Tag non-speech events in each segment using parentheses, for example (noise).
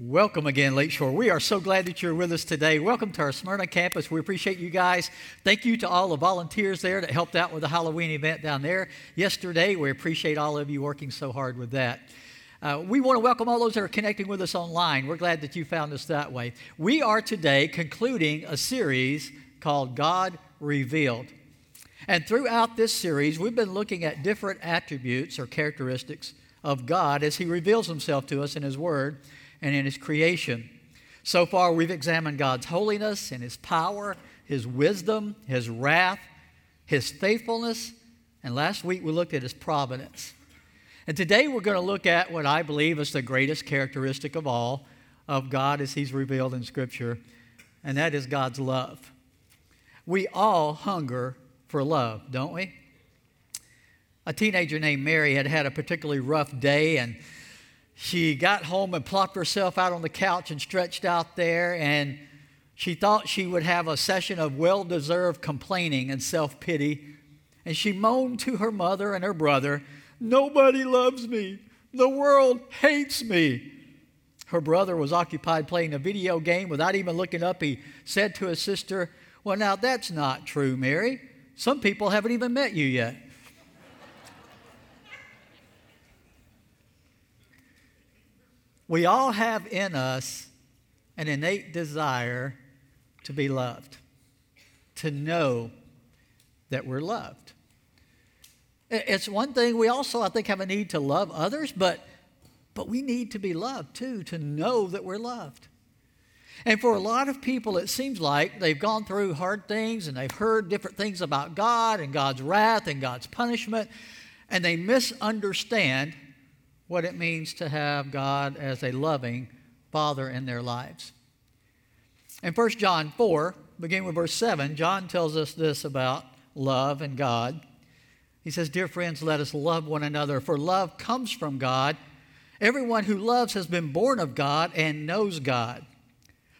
Welcome again, Lakeshore. We are so glad that you're with us today. Welcome to our Smyrna campus. We appreciate you guys. Thank you to all the volunteers there that helped out with the Halloween event down there yesterday. We appreciate all of you working so hard with that. Uh, we want to welcome all those that are connecting with us online. We're glad that you found us that way. We are today concluding a series called God Revealed. And throughout this series, we've been looking at different attributes or characteristics of God as He reveals Himself to us in His Word and in His creation. So far, we've examined God's holiness and His power, His wisdom, His wrath, His faithfulness, and last week we looked at His providence. And today we're going to look at what I believe is the greatest characteristic of all of God as He's revealed in Scripture, and that is God's love. We all hunger for love, don't we? A teenager named Mary had had a particularly rough day and she got home and plopped herself out on the couch and stretched out there, and she thought she would have a session of well deserved complaining and self pity. And she moaned to her mother and her brother, Nobody loves me. The world hates me. Her brother was occupied playing a video game. Without even looking up, he said to his sister, Well, now that's not true, Mary. Some people haven't even met you yet. We all have in us an innate desire to be loved, to know that we're loved. It's one thing we also, I think, have a need to love others, but, but we need to be loved too, to know that we're loved. And for a lot of people, it seems like they've gone through hard things and they've heard different things about God and God's wrath and God's punishment, and they misunderstand what it means to have God as a loving Father in their lives. In 1 John 4, beginning with verse 7, John tells us this about love and God. He says, Dear friends, let us love one another, for love comes from God. Everyone who loves has been born of God and knows God.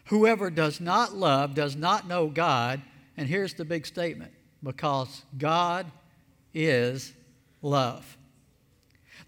Whoever does not love does not know God. And here's the big statement because God is love.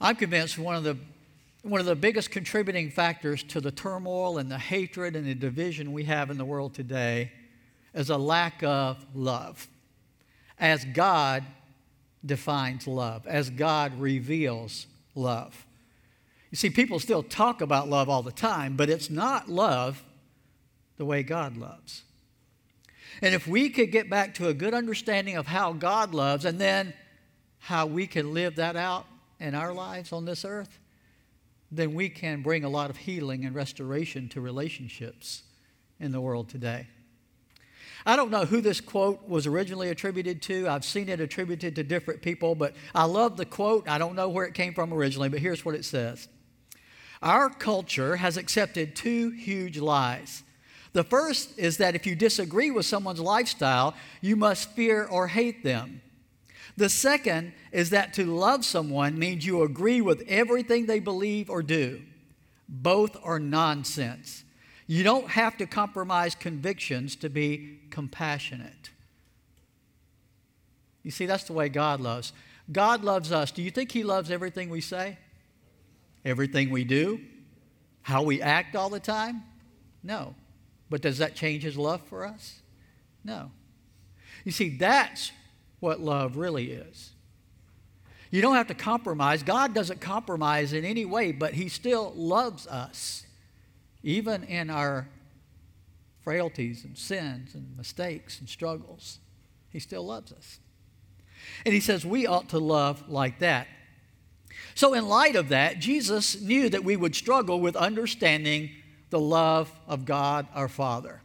I'm convinced one of the one of the biggest contributing factors to the turmoil and the hatred and the division we have in the world today is a lack of love. As God defines love, as God reveals love. You see, people still talk about love all the time, but it's not love the way God loves. And if we could get back to a good understanding of how God loves and then how we can live that out in our lives on this earth, then we can bring a lot of healing and restoration to relationships in the world today. I don't know who this quote was originally attributed to. I've seen it attributed to different people, but I love the quote. I don't know where it came from originally, but here's what it says Our culture has accepted two huge lies. The first is that if you disagree with someone's lifestyle, you must fear or hate them. The second is that to love someone means you agree with everything they believe or do. Both are nonsense. You don't have to compromise convictions to be compassionate. You see, that's the way God loves. God loves us. Do you think He loves everything we say? Everything we do? How we act all the time? No. But does that change His love for us? No. You see, that's what love really is. You don't have to compromise. God doesn't compromise in any way, but He still loves us, even in our frailties and sins and mistakes and struggles. He still loves us. And He says we ought to love like that. So, in light of that, Jesus knew that we would struggle with understanding the love of God our Father.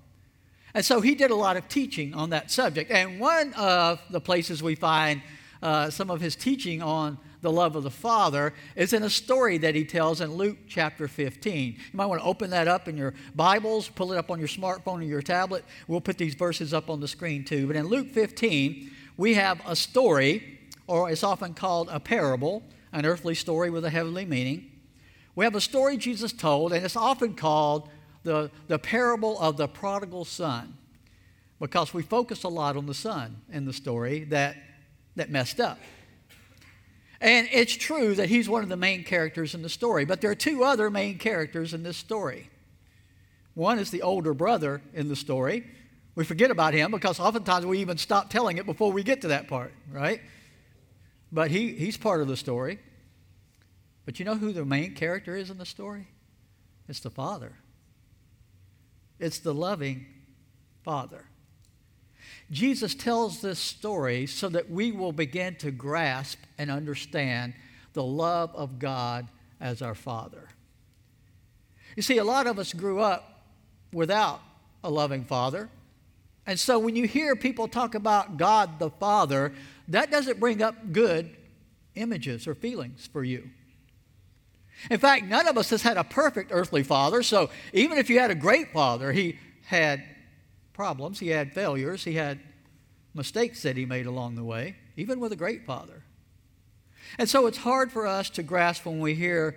And so he did a lot of teaching on that subject. And one of the places we find uh, some of his teaching on the love of the Father is in a story that he tells in Luke chapter 15. You might want to open that up in your Bibles, pull it up on your smartphone or your tablet. We'll put these verses up on the screen too. But in Luke 15, we have a story, or it's often called a parable, an earthly story with a heavenly meaning. We have a story Jesus told, and it's often called the, the parable of the prodigal son because we focus a lot on the son in the story that, that messed up. And it's true that he's one of the main characters in the story, but there are two other main characters in this story. One is the older brother in the story. We forget about him because oftentimes we even stop telling it before we get to that part, right? But he, he's part of the story. But you know who the main character is in the story? It's the father. It's the loving father. Jesus tells this story so that we will begin to grasp and understand the love of God as our Father. You see, a lot of us grew up without a loving Father. And so when you hear people talk about God the Father, that doesn't bring up good images or feelings for you. In fact, none of us has had a perfect earthly father, so even if you had a great father, he had problems, he had failures, he had mistakes that he made along the way, even with a great father. And so it's hard for us to grasp when we hear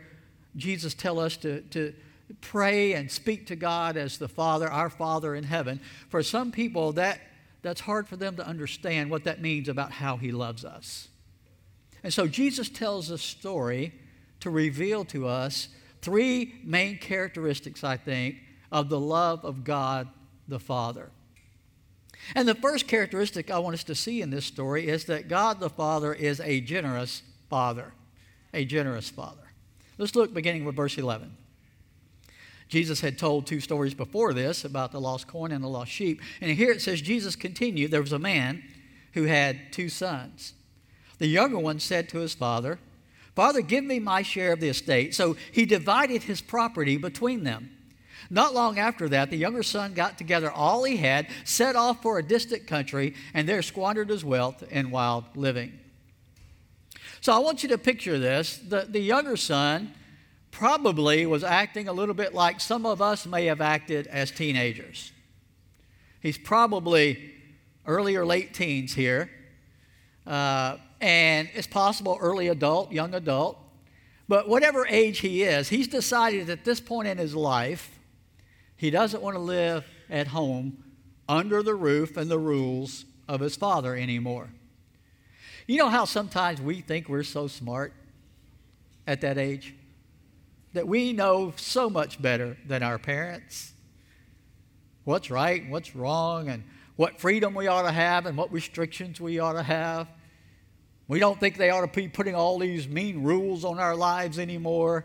Jesus tell us to, to pray and speak to God as the Father, our Father in heaven. For some people, that, that's hard for them to understand what that means about how He loves us. And so Jesus tells a story to reveal to us three main characteristics, I think, of the love of God the Father. And the first characteristic I want us to see in this story is that God the Father is a generous Father. A generous Father. Let's look beginning with verse 11. Jesus had told two stories before this about the lost coin and the lost sheep. And here it says, Jesus continued, there was a man who had two sons. The younger one said to his father, Father, give me my share of the estate. So he divided his property between them. Not long after that, the younger son got together all he had, set off for a distant country, and there squandered his wealth in wild living. So I want you to picture this. The, the younger son probably was acting a little bit like some of us may have acted as teenagers. He's probably early or late teens here, uh, and it's possible early adult, young adult. But whatever age he is, he's decided at this point in his life he doesn't want to live at home under the roof and the rules of his father anymore. You know how sometimes we think we're so smart at that age? That we know so much better than our parents what's right and what's wrong and what freedom we ought to have and what restrictions we ought to have. We don't think they ought to be putting all these mean rules on our lives anymore.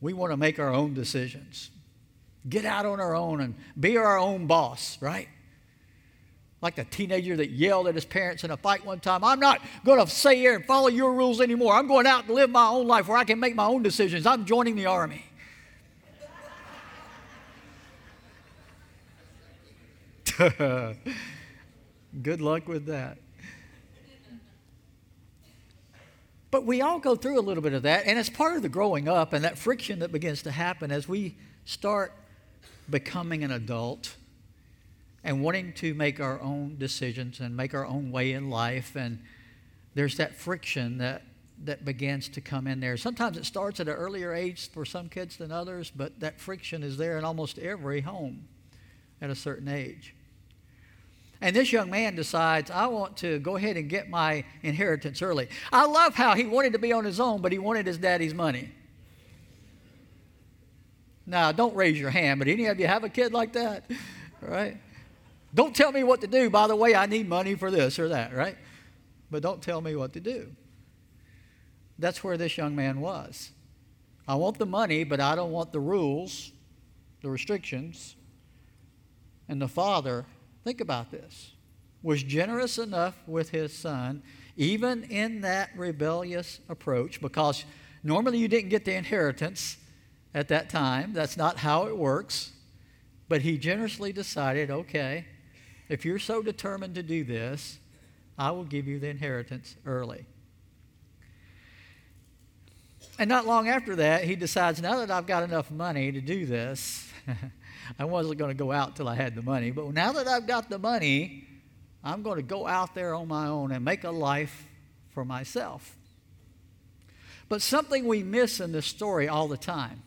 We want to make our own decisions get out on our own and be our own boss, right? Like the teenager that yelled at his parents in a fight one time, I'm not going to stay here and follow your rules anymore. I'm going out and live my own life where I can make my own decisions. I'm joining the army. (laughs) Good luck with that. But we all go through a little bit of that, and it's part of the growing up and that friction that begins to happen as we start becoming an adult and wanting to make our own decisions and make our own way in life. And there's that friction that, that begins to come in there. Sometimes it starts at an earlier age for some kids than others, but that friction is there in almost every home at a certain age. And this young man decides, I want to go ahead and get my inheritance early. I love how he wanted to be on his own, but he wanted his daddy's money. Now, don't raise your hand, but any of you have a kid like that? Right? Don't tell me what to do. By the way, I need money for this or that, right? But don't tell me what to do. That's where this young man was. I want the money, but I don't want the rules, the restrictions. And the father, think about this, was generous enough with his son, even in that rebellious approach, because normally you didn't get the inheritance at that time. That's not how it works. But he generously decided okay, if you're so determined to do this, I will give you the inheritance early. And not long after that, he decides, now that I've got enough money to do this, (laughs) (laughs) I wasn't going to go out till I had the money, but now that I've got the money, I'm going to go out there on my own and make a life for myself. But something we miss in this story all the time,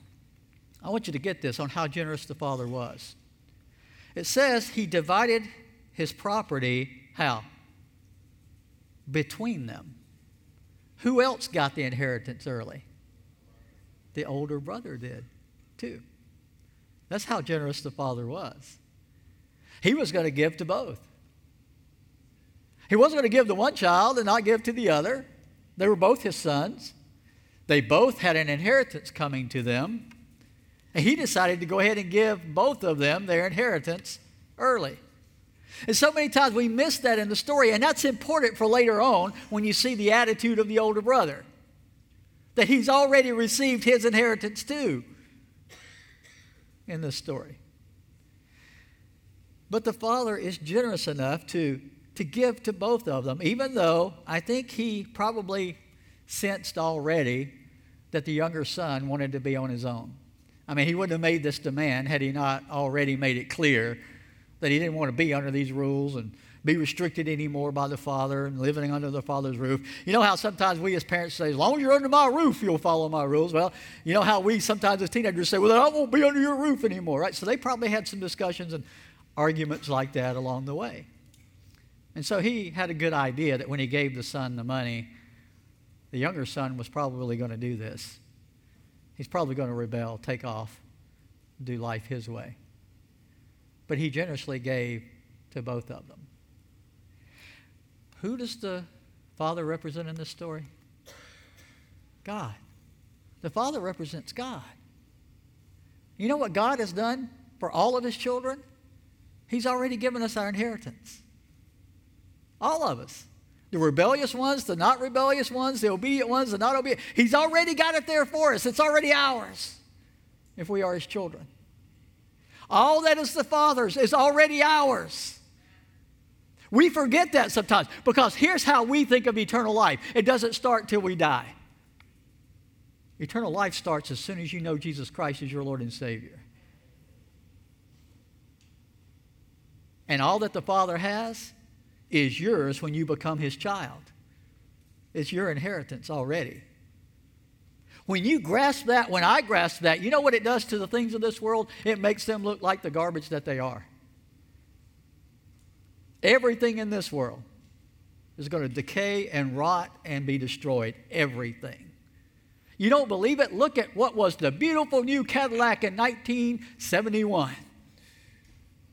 I want you to get this on how generous the father was. It says he divided his property, how? Between them. Who else got the inheritance early? The older brother did, too. That's how generous the father was. He was going to give to both. He wasn't going to give to one child and not give to the other. They were both his sons. They both had an inheritance coming to them. And he decided to go ahead and give both of them their inheritance early. And so many times we miss that in the story, and that's important for later on when you see the attitude of the older brother. That he's already received his inheritance too in this story. But the father is generous enough to, to give to both of them, even though I think he probably sensed already that the younger son wanted to be on his own. I mean, he wouldn't have made this demand had he not already made it clear that he didn't want to be under these rules and be restricted anymore by the father and living under the father's roof. You know how sometimes we as parents say, as long as you're under my roof, you'll follow my rules. Well, you know how we sometimes as teenagers say, well, I won't be under your roof anymore, right? So they probably had some discussions and arguments like that along the way. And so he had a good idea that when he gave the son the money, the younger son was probably going to do this. He's probably going to rebel, take off, do life his way. But he generously gave to both of them. Who does the Father represent in this story? God. The Father represents God. You know what God has done for all of His children? He's already given us our inheritance. All of us. The rebellious ones, the not rebellious ones, the obedient ones, the not obedient. He's already got it there for us. It's already ours if we are His children. All that is the Father's is already ours. We forget that sometimes because here's how we think of eternal life it doesn't start till we die. Eternal life starts as soon as you know Jesus Christ is your Lord and Savior. And all that the Father has is yours when you become His child. It's your inheritance already. When you grasp that, when I grasp that, you know what it does to the things of this world? It makes them look like the garbage that they are. Everything in this world is going to decay and rot and be destroyed. Everything. You don't believe it? Look at what was the beautiful new Cadillac in 1971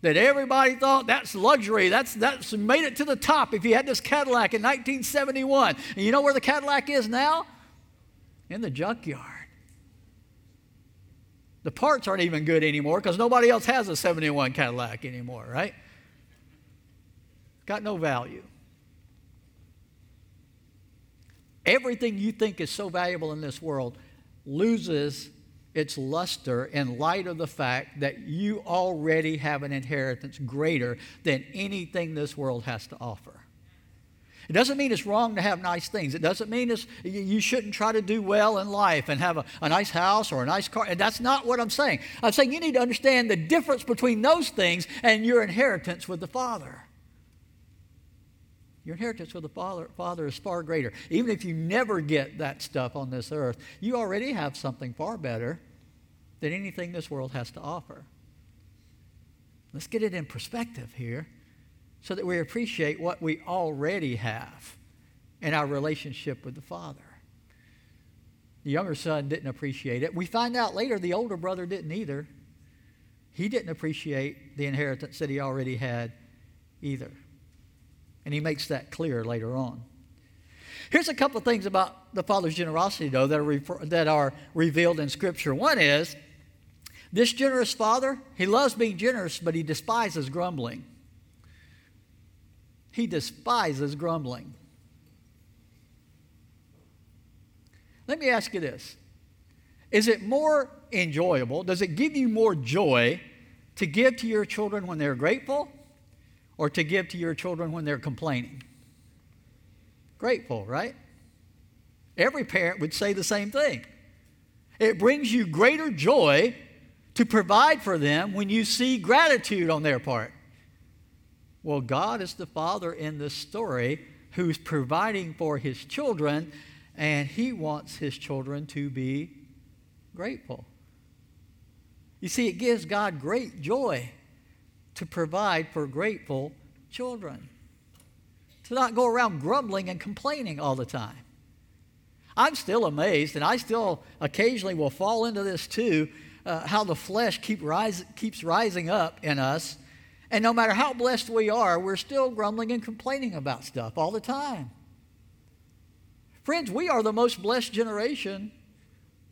that everybody thought that's luxury. That's, that's made it to the top if you had this Cadillac in 1971. And you know where the Cadillac is now? In the junkyard. The parts aren't even good anymore because nobody else has a 71 Cadillac anymore, right? Got no value. Everything you think is so valuable in this world loses its luster in light of the fact that you already have an inheritance greater than anything this world has to offer. It doesn't mean it's wrong to have nice things. It doesn't mean it's, you shouldn't try to do well in life and have a, a nice house or a nice car. And that's not what I'm saying. I'm saying you need to understand the difference between those things and your inheritance with the Father. Your inheritance with the Father, Father is far greater. Even if you never get that stuff on this earth, you already have something far better than anything this world has to offer. Let's get it in perspective here so that we appreciate what we already have in our relationship with the Father. The younger son didn't appreciate it. We find out later the older brother didn't either. He didn't appreciate the inheritance that he already had either. And he makes that clear later on. Here's a couple of things about the Father's generosity, though, that are, refer- that are revealed in Scripture. One is this generous Father, he loves being generous, but he despises grumbling. He despises grumbling. Let me ask you this Is it more enjoyable? Does it give you more joy to give to your children when they're grateful or to give to your children when they're complaining? Grateful, right? Every parent would say the same thing. It brings you greater joy to provide for them when you see gratitude on their part. Well, God is the Father in this story who's providing for his children, and he wants his children to be grateful. You see, it gives God great joy to provide for grateful children, to not go around grumbling and complaining all the time. I'm still amazed, and I still occasionally will fall into this too, uh, how the flesh keep rise, keeps rising up in us and no matter how blessed we are, we're still grumbling and complaining about stuff all the time. Friends, we are the most blessed generation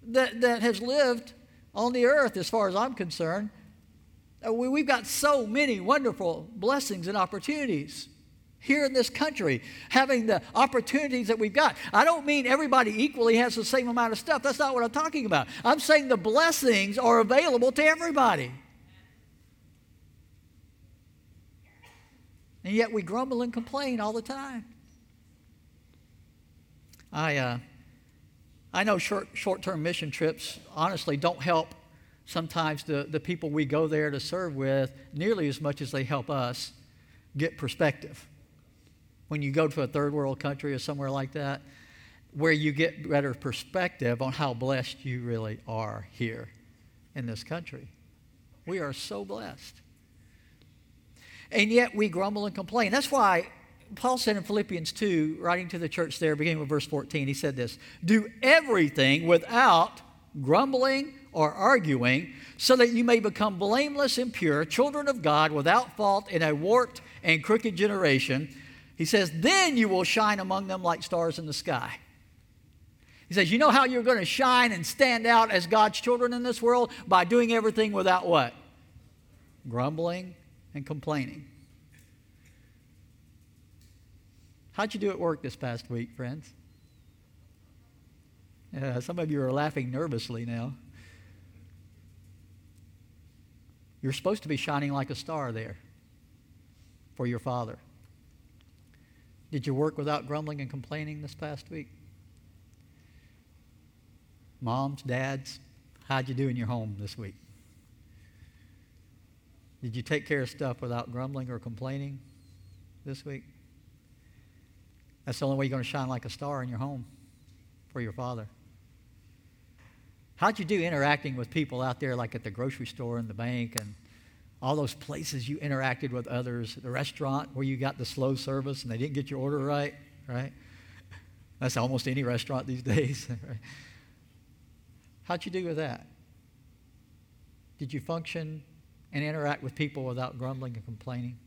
that, that has lived on the earth, as far as I'm concerned. Uh, we, we've got so many wonderful blessings and opportunities here in this country, having the opportunities that we've got. I don't mean everybody equally has the same amount of stuff. That's not what I'm talking about. I'm saying the blessings are available to everybody. And yet we grumble and complain all the time. I, uh, I know short, short-term mission trips honestly don't help sometimes the, the people we go there to serve with nearly as much as they help us get perspective. When you go to a third world country or somewhere like that, where you get better perspective on how blessed you really are here in this country. We are so blessed and yet we grumble and complain. That's why Paul said in Philippians 2, writing to the church there, beginning with verse 14, he said this Do everything without grumbling or arguing, so that you may become blameless and pure, children of God, without fault in a warped and crooked generation. He says, Then you will shine among them like stars in the sky. He says, You know how you're going to shine and stand out as God's children in this world? By doing everything without what? Grumbling and complaining. How'd you do at work this past week, friends? Some of you are laughing nervously now. You're supposed to be shining like a star there for your Father. Did you work without grumbling and complaining this past week? Moms, dads, how'd you do in your home this week? Did you take care of stuff without grumbling or complaining this week? That's the only way you're going to shine like a star in your home for your Father. How'd you do interacting with people out there, like at the grocery store and the bank and all those places you interacted with others, the restaurant where you got the slow service and they didn't get your order right, right? That's almost any restaurant these (laughs) days. Right? How'd you do with that? Did you function and interact with people without grumbling and complaining.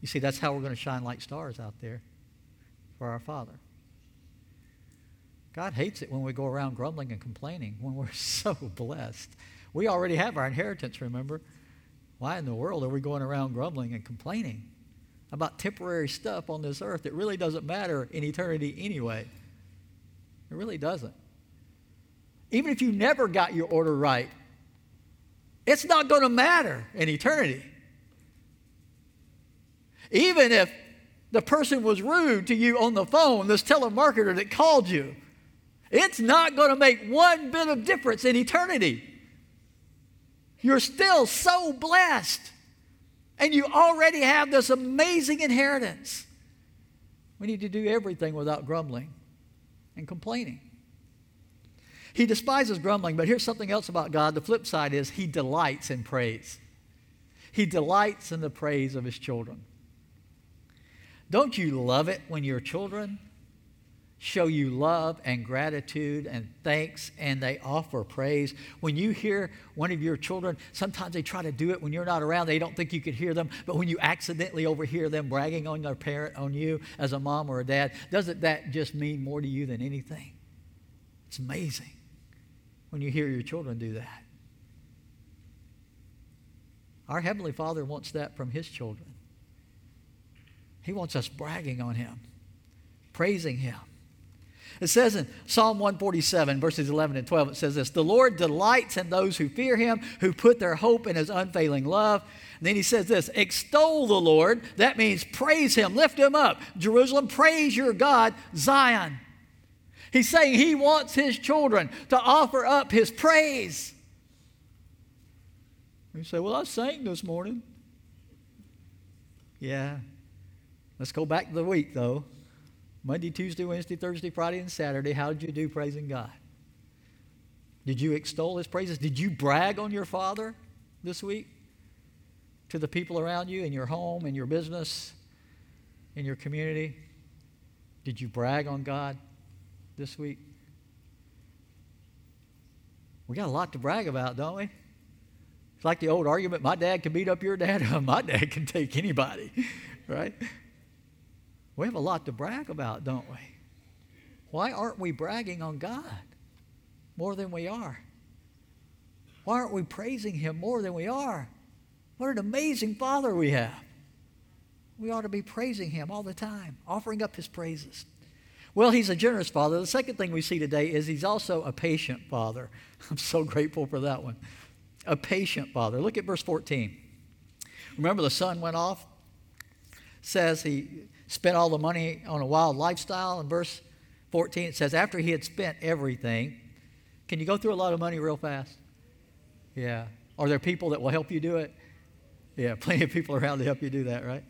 You see, that's how we're going to shine like stars out there for our Father. God hates it when we go around grumbling and complaining when we're (laughs) so blessed. We already have our inheritance, remember? Why in the world are we going around grumbling and complaining about temporary stuff on this earth that really doesn't matter in eternity anyway? It really doesn't. Even if you never got your order right, it's not going to matter in eternity. Even if the person was rude to you on the phone, this telemarketer that called you, it's not going to make one bit of difference in eternity. You're still so blessed, and you already have this amazing inheritance. We need to do everything without grumbling and complaining. He despises grumbling, but here's something else about God. The flip side is he delights in praise. He delights in the praise of his children. Don't you love it when your children show you love and gratitude and thanks and they offer praise? When you hear one of your children, sometimes they try to do it when you're not around. They don't think you could hear them, but when you accidentally overhear them bragging on their parent, on you as a mom or a dad, doesn't that just mean more to you than anything? It's amazing when you hear your children do that. Our Heavenly Father wants that from His children. He wants us bragging on Him, praising Him. It says in Psalm 147, verses 11 and 12, it says this The Lord delights in those who fear Him, who put their hope in His unfailing love. And then He says this Extol the Lord. That means praise Him, lift Him up. Jerusalem, praise your God, Zion. He's saying he wants his children to offer up his praise. You say, Well, I sang this morning. Yeah. Let's go back to the week, though. Monday, Tuesday, Wednesday, Thursday, Friday, and Saturday. How did you do praising God? Did you extol his praises? Did you brag on your father this week to the people around you in your home, in your business, in your community? Did you brag on God this week? We got a lot to brag about, don't we? It's like the old argument my dad can beat up your dad, (laughs) my dad can take anybody, (laughs) right? We have a lot to brag about, don't we? Why aren't we bragging on God more than we are? Why aren't we praising Him more than we are? What an amazing Father we have. We ought to be praising Him all the time, offering up His praises. Well, He's a generous Father. The second thing we see today is He's also a patient Father. (laughs) I'm so grateful for that one. A patient Father. Look at verse 14. Remember, the son went off, says he spent all the money on a wild lifestyle. In verse 14, it says, after he had spent everything, can you go through a lot of money real fast? Yeah. Are there people that will help you do it? Yeah, (laughs) plenty of people around to help you do that, right?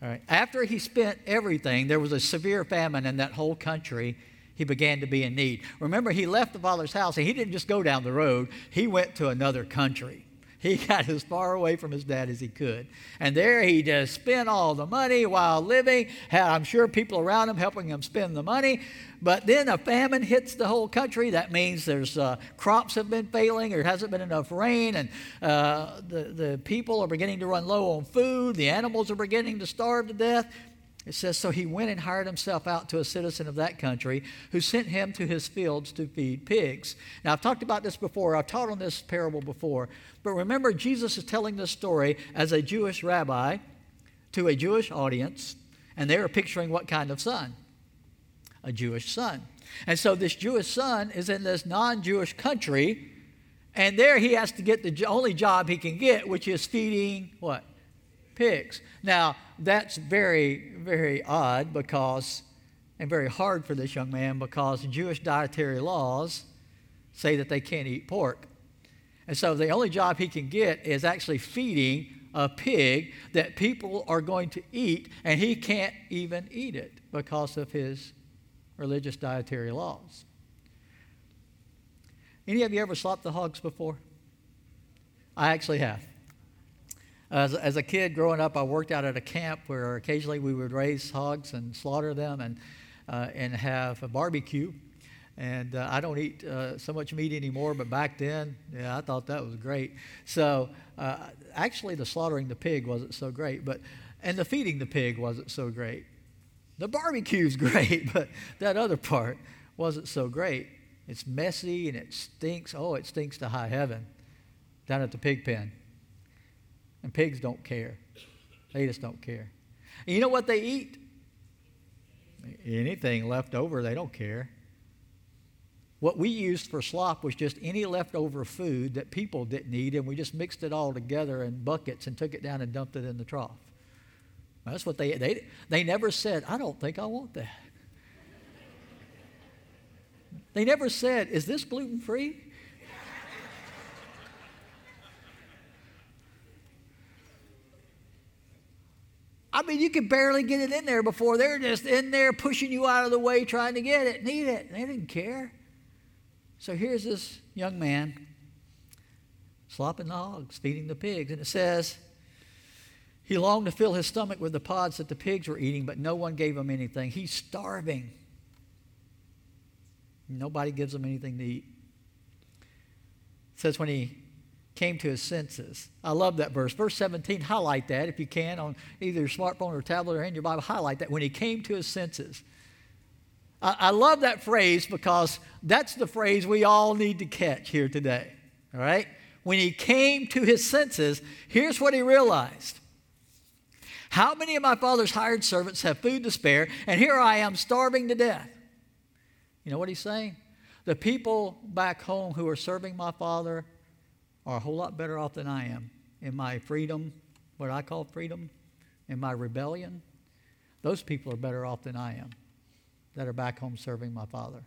All right. After he spent everything, there was a severe famine in that whole country. He began to be in need. Remember, he left the father's house and he didn't just go down the road, he went to another country. He got as far away from his dad as he could. And there he just spent all the money while living. Had, I'm sure, people around him helping him spend the money. But then a famine hits the whole country. That means there's uh, crops have been failing, there hasn't been enough rain, and uh, the, the people are beginning to run low on food. The animals are beginning to starve to death. It says, So he went and hired himself out to a citizen of that country who sent him to his fields to feed pigs. Now, I've talked about this before. I've taught on this parable before. But remember, Jesus is telling this story as a Jewish rabbi to a Jewish audience, and they are picturing what kind of son? A Jewish son. And so this Jewish son is in this non Jewish country, and there he has to get the only job he can get, which is feeding what? Pigs. Now, that's very, very odd because, and very hard for this young man because Jewish dietary laws say that they can't eat pork. And so the only job he can get is actually feeding a pig that people are going to eat, and he can't even eat it because of his religious dietary laws. Any of you ever slopped the hogs before? I actually have. As, as a kid growing up, I worked out at a camp where occasionally we would raise hogs and slaughter them and, uh, and have a barbecue. And uh, I don't eat uh, so much meat anymore, but back then, yeah, I thought that was great. So uh, actually, the slaughtering the pig wasn't so great, but and the feeding the pig wasn't so great. The barbecue's (laughs) great, but that other part wasn't so great. It's messy and it stinks. Oh, it stinks to high heaven down at the pig pen. And pigs don't care. They just don't care. And you know what they eat? Anything left over, they don't care. What we used for slop was just any leftover food that people didn't eat, and we just mixed it all together in buckets and took it down and dumped it in the trough. That's what they they they never said, I don't think I want that. They never said, Is this gluten free? I mean, you could barely get it in there before they're just in there pushing you out of the way trying to get it need it. They didn't care. So here's this young man slopping the hogs, feeding the pigs. And it says, he longed to fill his stomach with the pods that the pigs were eating, but no one gave him anything. He's starving. Nobody gives him anything to eat. It says when he came to his senses. I love that verse. Verse 17, highlight that if you can on either your smartphone or tablet or in your Bible. Highlight that when he came to his senses. I, I love that phrase because that's the phrase we all need to catch here today. All right? When he came to his senses, here's what he realized. How many of my father's hired servants have food to spare, and here I am starving to death? You know what he's saying? The people back home who are serving my father are a whole lot better off than I am in my freedom, what I call freedom, in my rebellion. Those people are better off than I am that are back home serving my Father.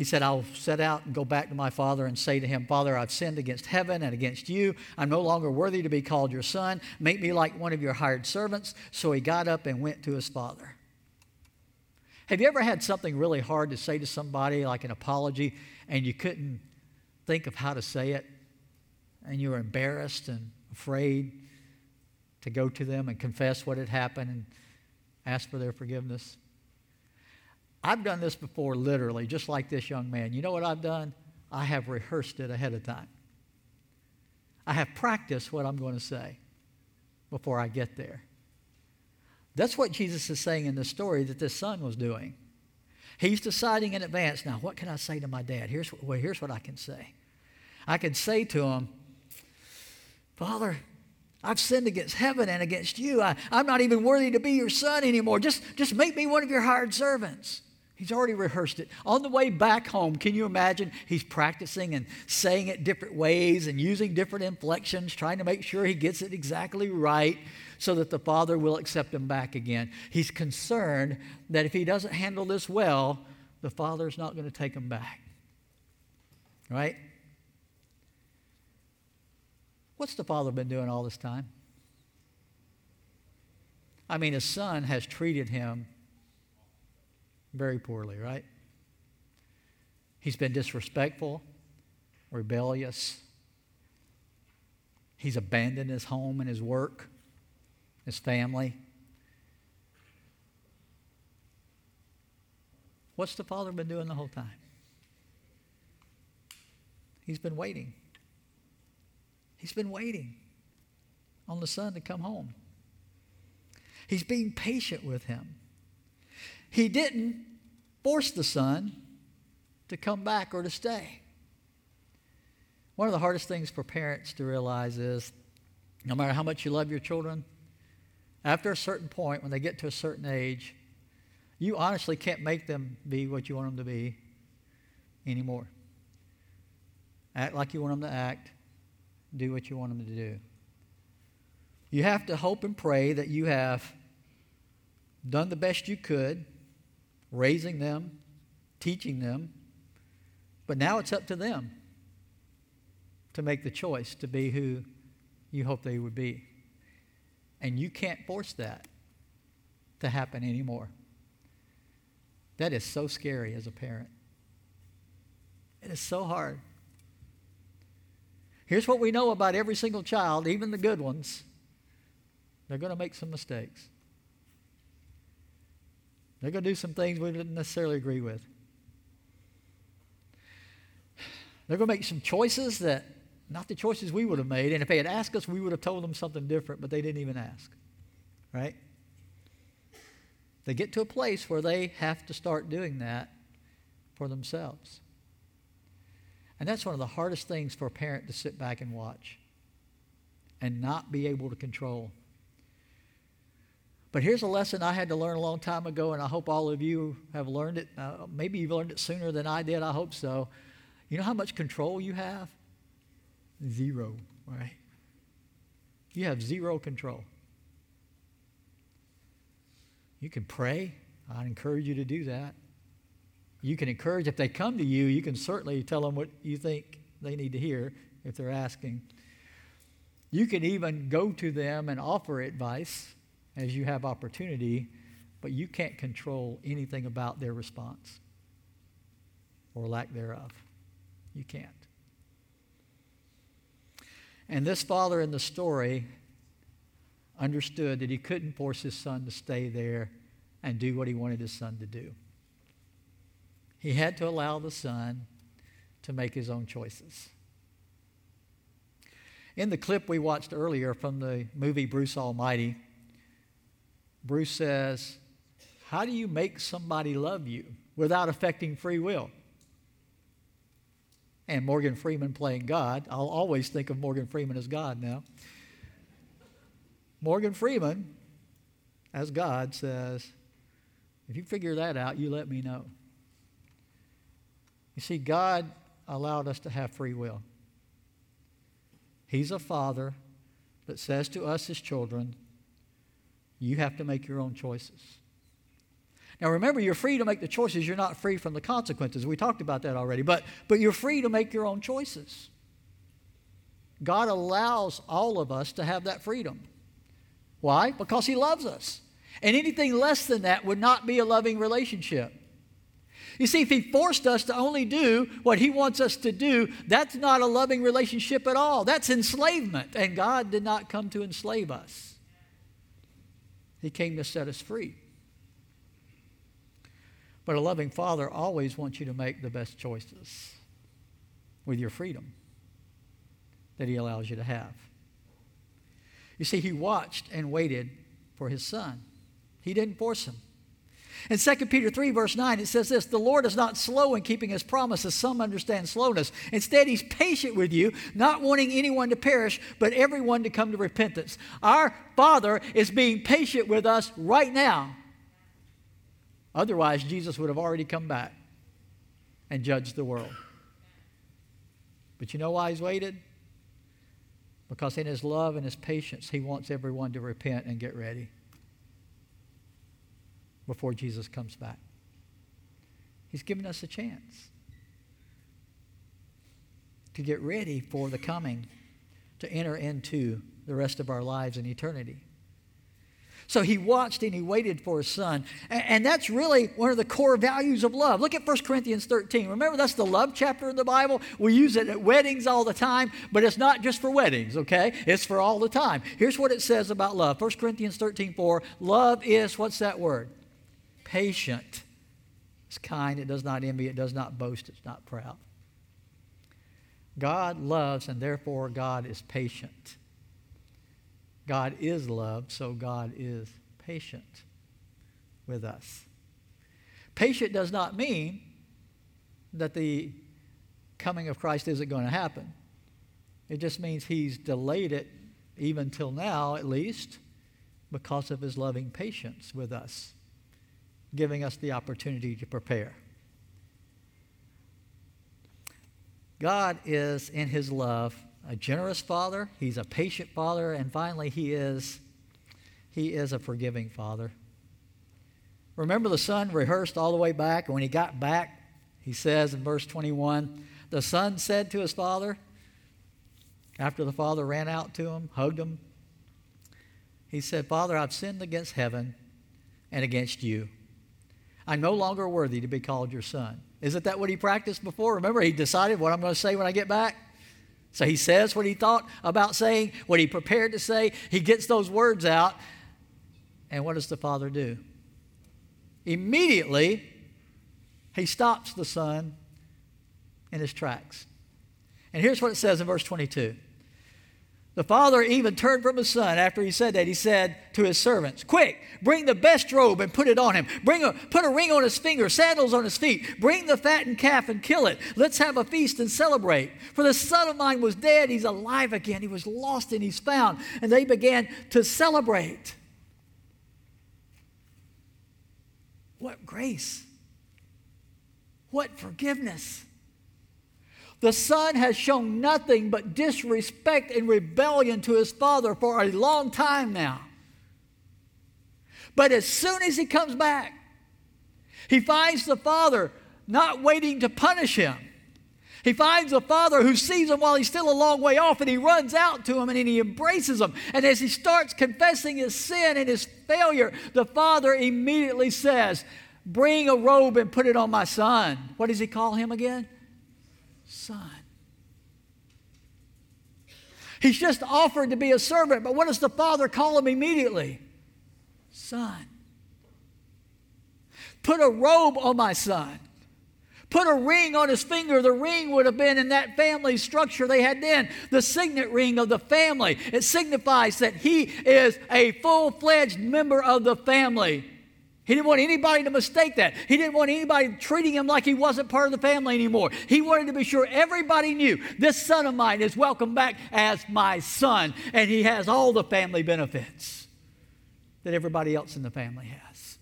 He said, I'll set out and go back to my father and say to him, Father, I've sinned against heaven and against you. I'm no longer worthy to be called your son. Make me like one of your hired servants. So he got up and went to his father. Have you ever had something really hard to say to somebody, like an apology, and you couldn't think of how to say it? And you were embarrassed and afraid to go to them and confess what had happened and ask for their forgiveness? I've done this before, literally, just like this young man. You know what I've done? I have rehearsed it ahead of time. I have practiced what I'm going to say before I get there. That's what Jesus is saying in the story that this son was doing. He's deciding in advance now, what can I say to my dad? Here's, well, here's what I can say I can say to him, Father, I've sinned against heaven and against you. I, am not even worthy to be your son anymore. Just, just make me one of your hired servants. He's already rehearsed it. On the way back home, can you imagine? He's practicing and saying it different ways and using different inflections, trying to make sure he gets it exactly right so that the Father will accept him back again. He's concerned that if he doesn't handle this well, the Father's not going to take him back. Right? What's the Father been doing all this time? I mean, his son has treated him very poorly, right? He's been disrespectful, rebellious. He's abandoned his home and his work, his family. What's the father been doing the whole time? He's been waiting. He's been waiting on the son to come home. He's being patient with him. He didn't force the son to come back or to stay. One of the hardest things for parents to realize is no matter how much you love your children, after a certain point, when they get to a certain age, you honestly can't make them be what you want them to be anymore. Act like you want them to act, do what you want them to do. You have to hope and pray that you have done the best you could raising them, teaching them. But now it's up to them to make the choice to be who you hope they would be. And you can't force that to happen anymore. That is so scary as a parent. It is so hard. Here's what we know about every single child, even the good ones they're going to make some mistakes. They're going to do some things we didn't necessarily agree with. They're going to make some choices that, not the choices we would have made. And if they had asked us, we would have told them something different, but they didn't even ask. Right? They get to a place where they have to start doing that for themselves. And that's one of the hardest things for a parent to sit back and watch and not be able to control. But here's a lesson I had to learn a long time ago, and I hope all of you have learned it. Uh, maybe you've learned it sooner than I did. I hope so. You know how much control you have? Zero, right? You have zero control. You can pray. I'd encourage you to do that. You can encourage, if they come to you, you can certainly tell them what you think they need to hear if they're asking. You can even go to them and offer advice as you have opportunity, but you can't control anything about their response or lack thereof. You can't. And this father in the story understood that he couldn't force his son to stay there and do what he wanted his son to do. He had to allow the son to make his own choices. In the clip we watched earlier from the movie Bruce Almighty, Bruce says, How do you make somebody love you without affecting free will? And Morgan Freeman playing God. I'll always think of Morgan Freeman as God now. Morgan Freeman, as God, says, If you figure that out, you let me know. You see, God allowed us to have free will. He's a father that says to us as children, you have to make your own choices. Now remember, you're free to make the choices. You're not free from the consequences. We talked about that already. But, but you're free to make your own choices. God allows all of us to have that freedom. Why? Because He loves us. And anything less than that would not be a loving relationship. You see, if He forced us to only do what He wants us to do, that's not a loving relationship at all. That's enslavement. And God did not come to enslave us, He came to set us free. But a loving father always wants you to make the best choices with your freedom that he allows you to have. You see, he watched and waited for his son, he didn't force him. In 2 Peter 3, verse 9, it says this The Lord is not slow in keeping his promises. Some understand slowness. Instead, he's patient with you, not wanting anyone to perish, but everyone to come to repentance. Our Father is being patient with us right now. Otherwise, Jesus would have already come back and judged the world. But you know why he's waited? Because in his love and his patience, he wants everyone to repent and get ready before Jesus comes back. He's given us a chance to get ready for the coming, to enter into the rest of our lives in eternity. So he watched and he waited for his son. And, that's really one of the core values of love. Look at 1 Corinthians 13. Remember, that's the love chapter of the Bible. We use it at weddings all the time, but it's not just for weddings, okay? It's for all the time. Here's what it says about love 1 Corinthians 13 4. Love is, what's that word? Patient. It's kind. It does not envy. It does not boast. It's not proud. God loves, and therefore God is patient. God is love, so God is patient with us. Patient does not mean that the coming of Christ isn't going to happen. It just means he's delayed it even till now, at least, because of his loving patience with us, giving us the opportunity to prepare. God is, in his love, a generous father, he's a patient father, and finally he is he is a forgiving father. Remember the son rehearsed all the way back, and when he got back, he says in verse 21, the son said to his father, after the father ran out to him, hugged him, he said, Father, I've sinned against heaven and against you. I'm no longer worthy to be called your son. Isn't that what he practiced before? Remember, he decided what I'm going to say when I get back? So he says what he thought about saying, what he prepared to say. He gets those words out. And what does the father do? Immediately, he stops the son in his tracks. And here's what it says in verse 22 the father even turned from his son after he said that. He said to his servants, Quick, bring the best robe and put it on him. Bring a, put a ring on his finger, sandals on his feet. Bring the fattened calf and kill it. Let's have a feast and celebrate. For the son of mine was dead, he's alive again. He was lost and he's found. And they began to celebrate. What grace! What forgiveness! The son has shown nothing but disrespect and rebellion to his father for a long time now. But as soon as he comes back, he finds the father not waiting to punish him. He finds the father who sees him while he's still a long way off and he runs out to him and he embraces him. And as he starts confessing his sin and his failure, the father immediately says, Bring a robe and put it on my son. What does he call him again? Son. He's just offered to be a servant, but what does the father call him immediately? Son. Put a robe on my son. Put a ring on his finger. The ring would have been in that family structure they had then, the signet ring of the family. It signifies that he is a full fledged member of the family. He didn't want anybody to mistake that. He didn't want anybody treating him like he wasn't part of the family anymore. He wanted to be sure everybody knew this son of mine is welcome back as my son, and he has all the family benefits that everybody else in the family has.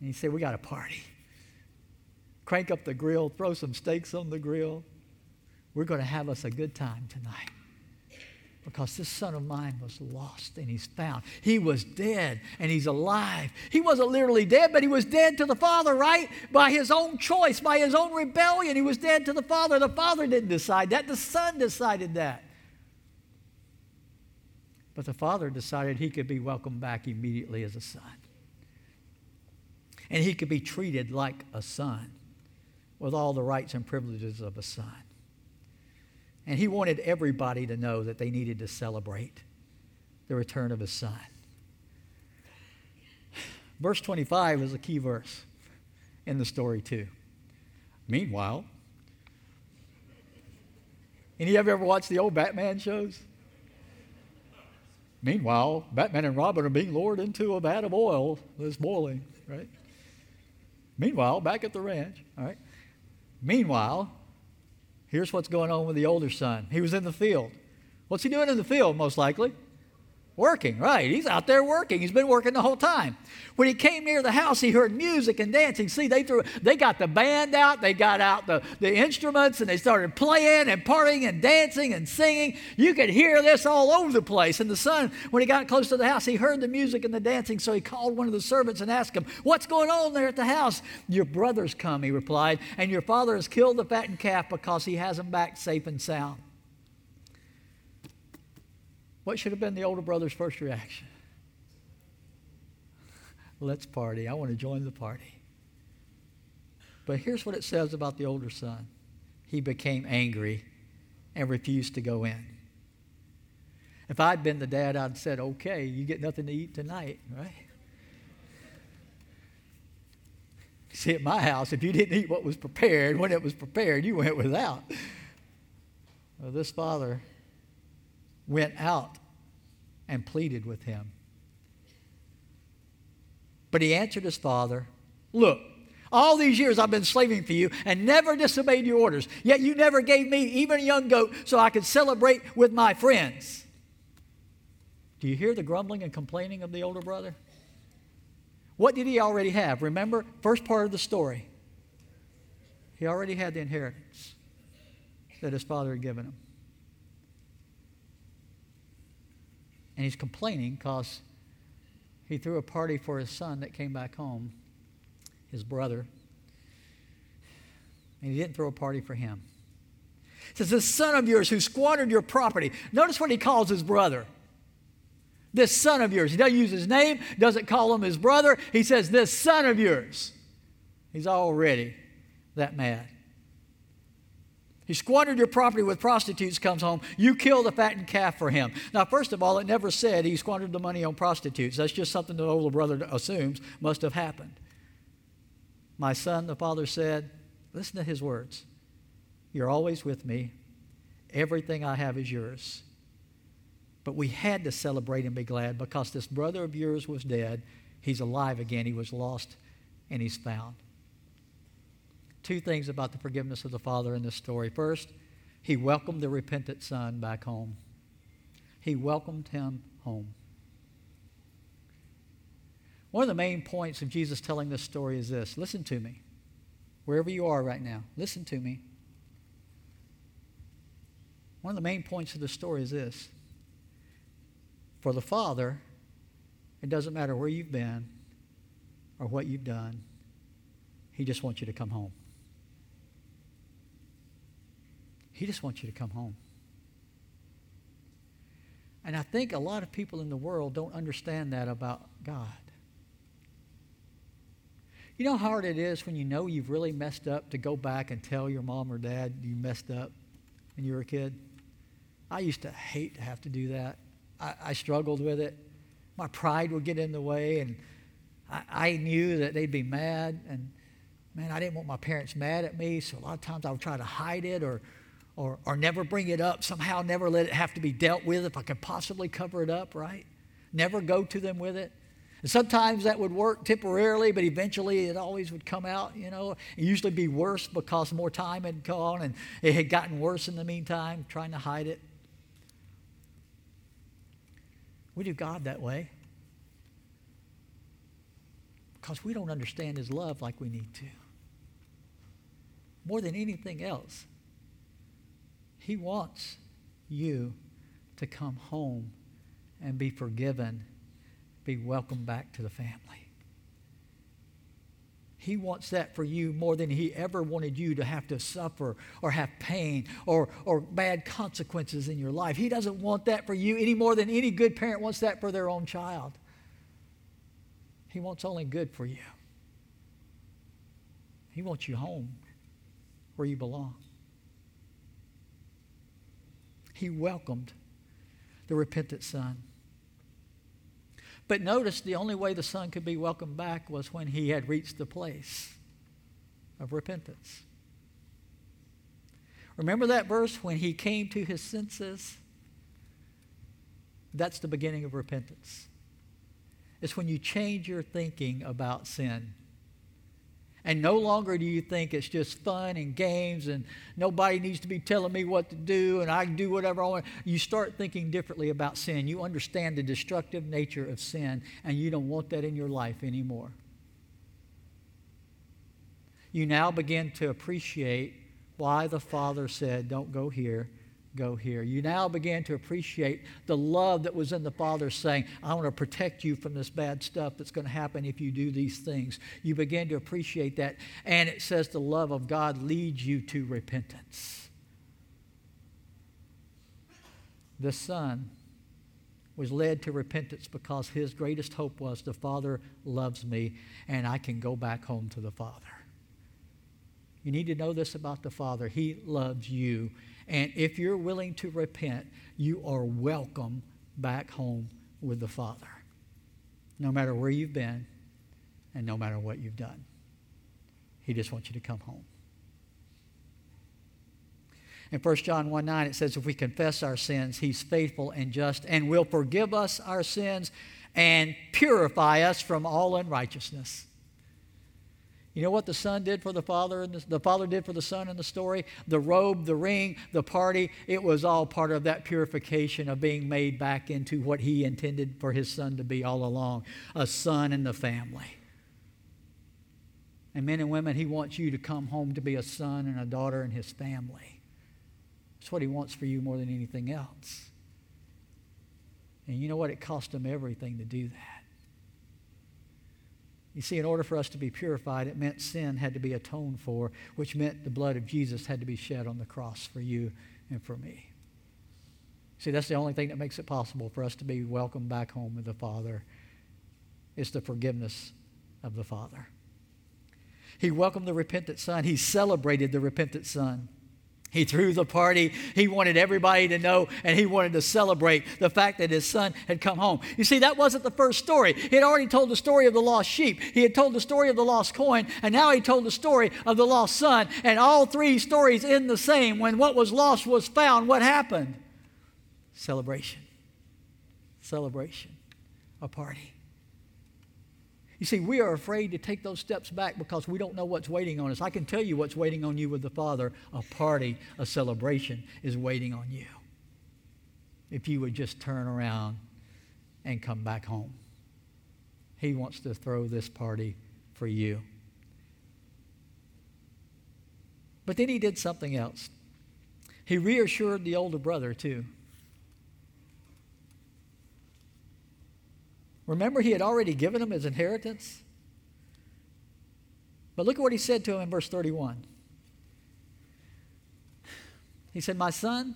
And he said, We got a party. Crank up the grill, throw some steaks on the grill. We're going to have us a good time tonight. Because this son of mine was lost and he's found. He was dead and he's alive. He wasn't literally dead, but he was dead to the Father, right? By his own choice, by his own rebellion. He was dead to the Father. The Father didn't decide that, the Son decided that. But the Father decided he could be welcomed back immediately as a son. And he could be treated like a son with all the rights and privileges of a son. And he wanted everybody to know that they needed to celebrate the return of his son. Verse 25 is a key verse in the story, too. Meanwhile, any of you ever watched the old Batman shows? Meanwhile, Batman and Robin are being lured into a vat of oil that's boiling, right? Meanwhile, back at the ranch, all right? Meanwhile, Here's what's going on with the older son. He was in the field. What's he doing in the field, most likely? Working, right. He's out there working. He's been working the whole time. When he came near the house, he heard music and dancing. See, they threw they got the band out, they got out the, the instruments, and they started playing and partying and dancing and singing. You could hear this all over the place. And the son, when he got close to the house, he heard the music and the dancing, so he called one of the servants and asked him, What's going on there at the house? Your brother's come, he replied, and your father has killed the fattened calf because he has him back safe and sound. What should have been the older brother's first reaction? (laughs) Let's party. I want to join the party. But here's what it says about the older son he became angry and refused to go in. If I'd been the dad, I'd said, okay, you get nothing to eat tonight, right? (laughs) See, at my house, if you didn't eat what was prepared, when it was prepared, you went without. Well, this father went out and pleaded with him. But he answered his father, Look, all these years I've been slaving for you and never disobeyed your orders. Yet you never gave me even a young goat so I could celebrate with my friends. Do you hear the grumbling and complaining of the older brother? What did he already have? Remember, first part of the story. He already had the inheritance that his father had given him. And he's complaining because he threw a party for his son that came back home, his brother. And he didn't throw a party for him. He says, This son of yours who squandered your property. Notice what he calls his brother. This son of yours. He doesn't use his name, doesn't call him his brother. He says, This son of yours. He's already that mad. He squandered your property with prostitutes, comes home. You kill the fattened calf for him. Now, first of all, it never said he squandered the money on prostitutes. That's just something the older brother assumes must have happened. My son, the father said, listen to his words. You're always with me. Everything I have is yours. But we had to celebrate and be glad because this brother of yours was dead. He's alive again. He was lost and he's found two things about the forgiveness of the Father in this story. First, he welcomed the repentant son back home. He welcomed him home. One of the main points of Jesus telling this story is this listen to me. Wherever you are right now, listen to me. One of the main points of the story is this for the Father, it doesn't matter where you've been or what you've done, He just wants you to come home. He just wants you to come home. And I think a lot of people in the world don't understand that about God. You know how hard it is when you know you've really messed up to go back and tell your mom or dad you messed up when you were a kid? I used to hate to have to do that. I, I struggled with it. My pride would get in the way, and I, I knew that they'd be mad. And man, I didn't want my parents mad at me, so a lot of times I would try to hide it or or, or never bring it up, somehow never let it have to be dealt with if I could possibly cover it up, right? Never go to them with it. And sometimes that would work temporarily, but eventually it always would come out, you know. It usually be worse because more time had gone and it had gotten worse in the meantime, trying to hide it. We do God that way because we don't understand His love like we need to. More than anything else, he wants you to come home and be forgiven, be welcomed back to the family. He wants that for you more than he ever wanted you to have to suffer or have pain or, or bad consequences in your life. He doesn't want that for you any more than any good parent wants that for their own child. He wants only good for you. He wants you home where you belong. He welcomed the repentant son. But notice the only way the son could be welcomed back was when he had reached the place of repentance. Remember that verse when he came to his senses? That's the beginning of repentance. It's when you change your thinking about sin. And no longer do you think it's just fun and games and nobody needs to be telling me what to do and I can do whatever I want. You start thinking differently about sin. You understand the destructive nature of sin and you don't want that in your life anymore. You now begin to appreciate why the Father said, Don't go here go here. You now begin to appreciate the love that was in the Father saying, I want to protect you from this bad stuff that's going to happen if you do these things. You begin to appreciate that. And it says the love of God leads you to repentance. The Son was led to repentance because his greatest hope was the Father loves me and I can go back home to the Father. You need to know this about the Father. He loves you and if you're willing to repent, you are welcome back home with the Father, no matter where you've been and no matter what you've done. He just wants you to come home. In 1 John 1 9, it says, If we confess our sins, he's faithful and just and will forgive us our sins and purify us from all unrighteousness. You know what the son did for the father and the, the, father did for the son in the story? The robe, the ring, the party, it was all part of that purification of being made back into what he intended for his son to be all along a son in the family. And men and women, he wants you to come home to be a son and a daughter in his family. That's what he wants for you more than anything else. And you know what? It cost him everything to do that. You see, in order for us to be purified, it meant sin had to be atoned for, which meant the blood of Jesus had to be shed on the cross for you and for me. See, that's the only thing that makes it possible for us to be welcomed back home with the Father. It's the forgiveness of the Father. He welcomed the repentant son. He celebrated the repentant son. He threw the party. He wanted everybody to know, and he wanted to celebrate the fact that his son had come home. You see, that wasn't the first story. He had already told the story of the lost sheep, he had told the story of the lost coin, and now he told the story of the lost son. And all three stories end the same. When what was lost was found, what happened? Celebration. Celebration. A party. You see, we are afraid to take those steps back because we don't know what's waiting on us. I can tell you what's waiting on you with the Father. A party, a celebration is waiting on you. If you would just turn around and come back home. He wants to throw this party for you. But then he did something else. He reassured the older brother, too. Remember, he had already given him his inheritance? But look at what he said to him in verse 31. He said, My son,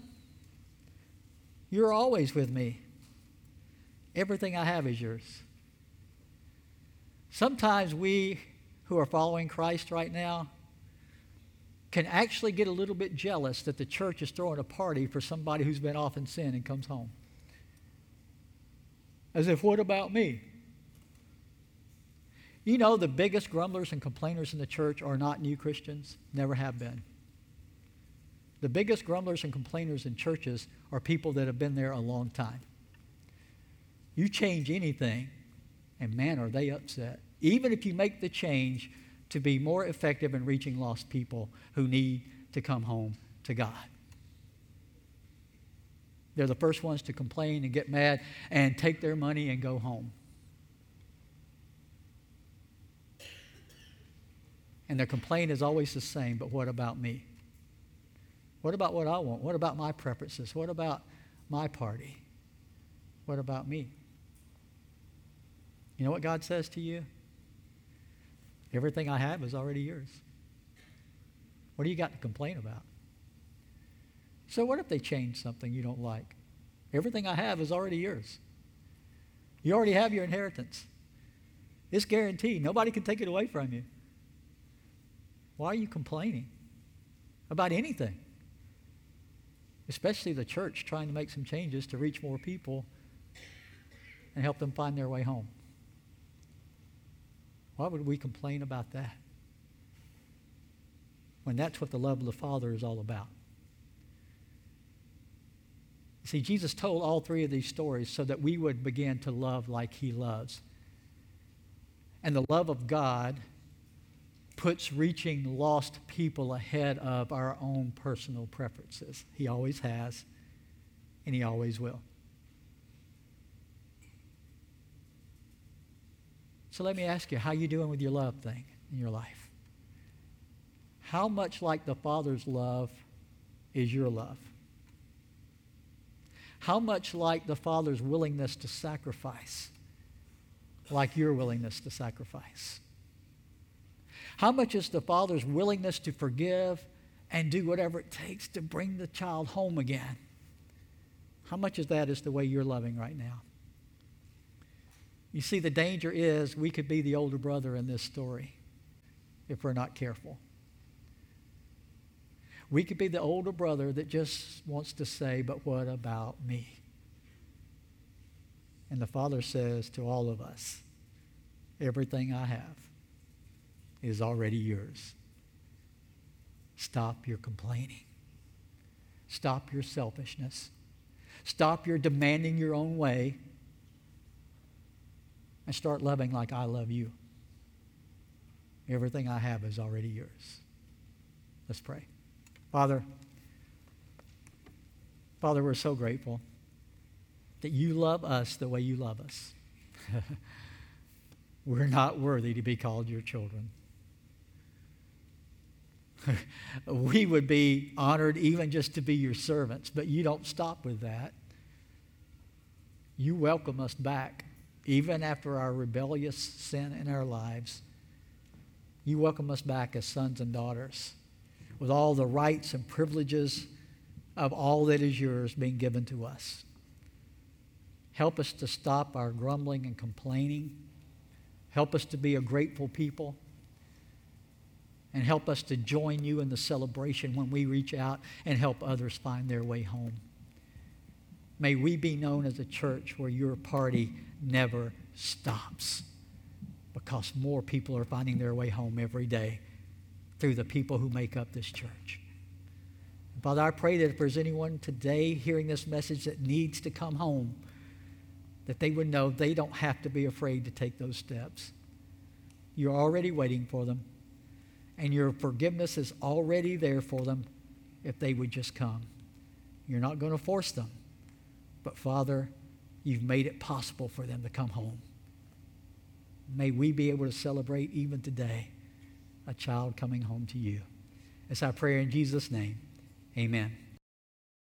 you're always with me. Everything I have is yours. Sometimes we who are following Christ right now can actually get a little bit jealous that the church is throwing a party for somebody who's been off in sin and comes home. As if, what about me? You know, the biggest grumblers and complainers in the church are not new Christians, never have been. The biggest grumblers and complainers in churches are people that have been there a long time. You change anything, and man, are they upset. Even if you make the change to be more effective in reaching lost people who need to come home to God. They're the first ones to complain and get mad and take their money and go home. And their complaint is always the same, but what about me? What about what I want? What about my preferences? What about my party. What about me? You know what God says to you? Everything I have is already yours. What do you got to complain about? So, what if they change something you don't like? Everything I have is already yours. You already have your inheritance. It's guaranteed. Nobody can take it away from you. Why are you complaining about anything? Especially the church trying to make some changes to reach more people and help them find their way home. Why would we complain about that? When that's what the love of the Father is all about. See, Jesus told all three of these stories so that we would begin to love like he loves. And the love of God puts reaching lost people ahead of our own personal preferences. He always has, and he always will. So let me ask you, how you doing with your love thing in your life? How much like the Father's love is your love? How much like the Father's willingness to sacrifice, like your willingness to sacrifice? How much is the Father's willingness to forgive and do whatever it takes to bring the child home again? How much of that is the way you're loving right now? You see, the danger is we could be the older brother in this story if we're not careful. We could be the older brother that just wants to say, but what about me? And the Father says to all of us, everything I have is already yours. Stop your complaining. Stop your selfishness. Stop your demanding your own way and start loving like I love you. Everything I have is already yours. Let's pray. Father, Father, we're so grateful that you love us the way you love us. (laughs) we're not worthy to be called your children. (laughs) we would be honored even just to be your servants, but you don't stop with that. You welcome us back even after our rebellious sin in our lives, you welcome us back as sons and daughters with all the rights and privileges of all that is yours being given to us. Help us to stop our grumbling and complaining. Help us to be a grateful people. And help us to join you in the celebration when we reach out and help others find their way home. May we be known as a church where your party never stops because more people are finding their way home every day through the people who make up this church. Father, I pray that if there's anyone today hearing this message that needs to come home, that they would know they don't have to be afraid to take those steps. You're already waiting for them, and your forgiveness is already there for them if they would just come. You're not going to force them. But Father, you've made it possible for them to come home. May we be able to celebrate even today a child coming home to you. It's our prayer in Jesus' name. Amen.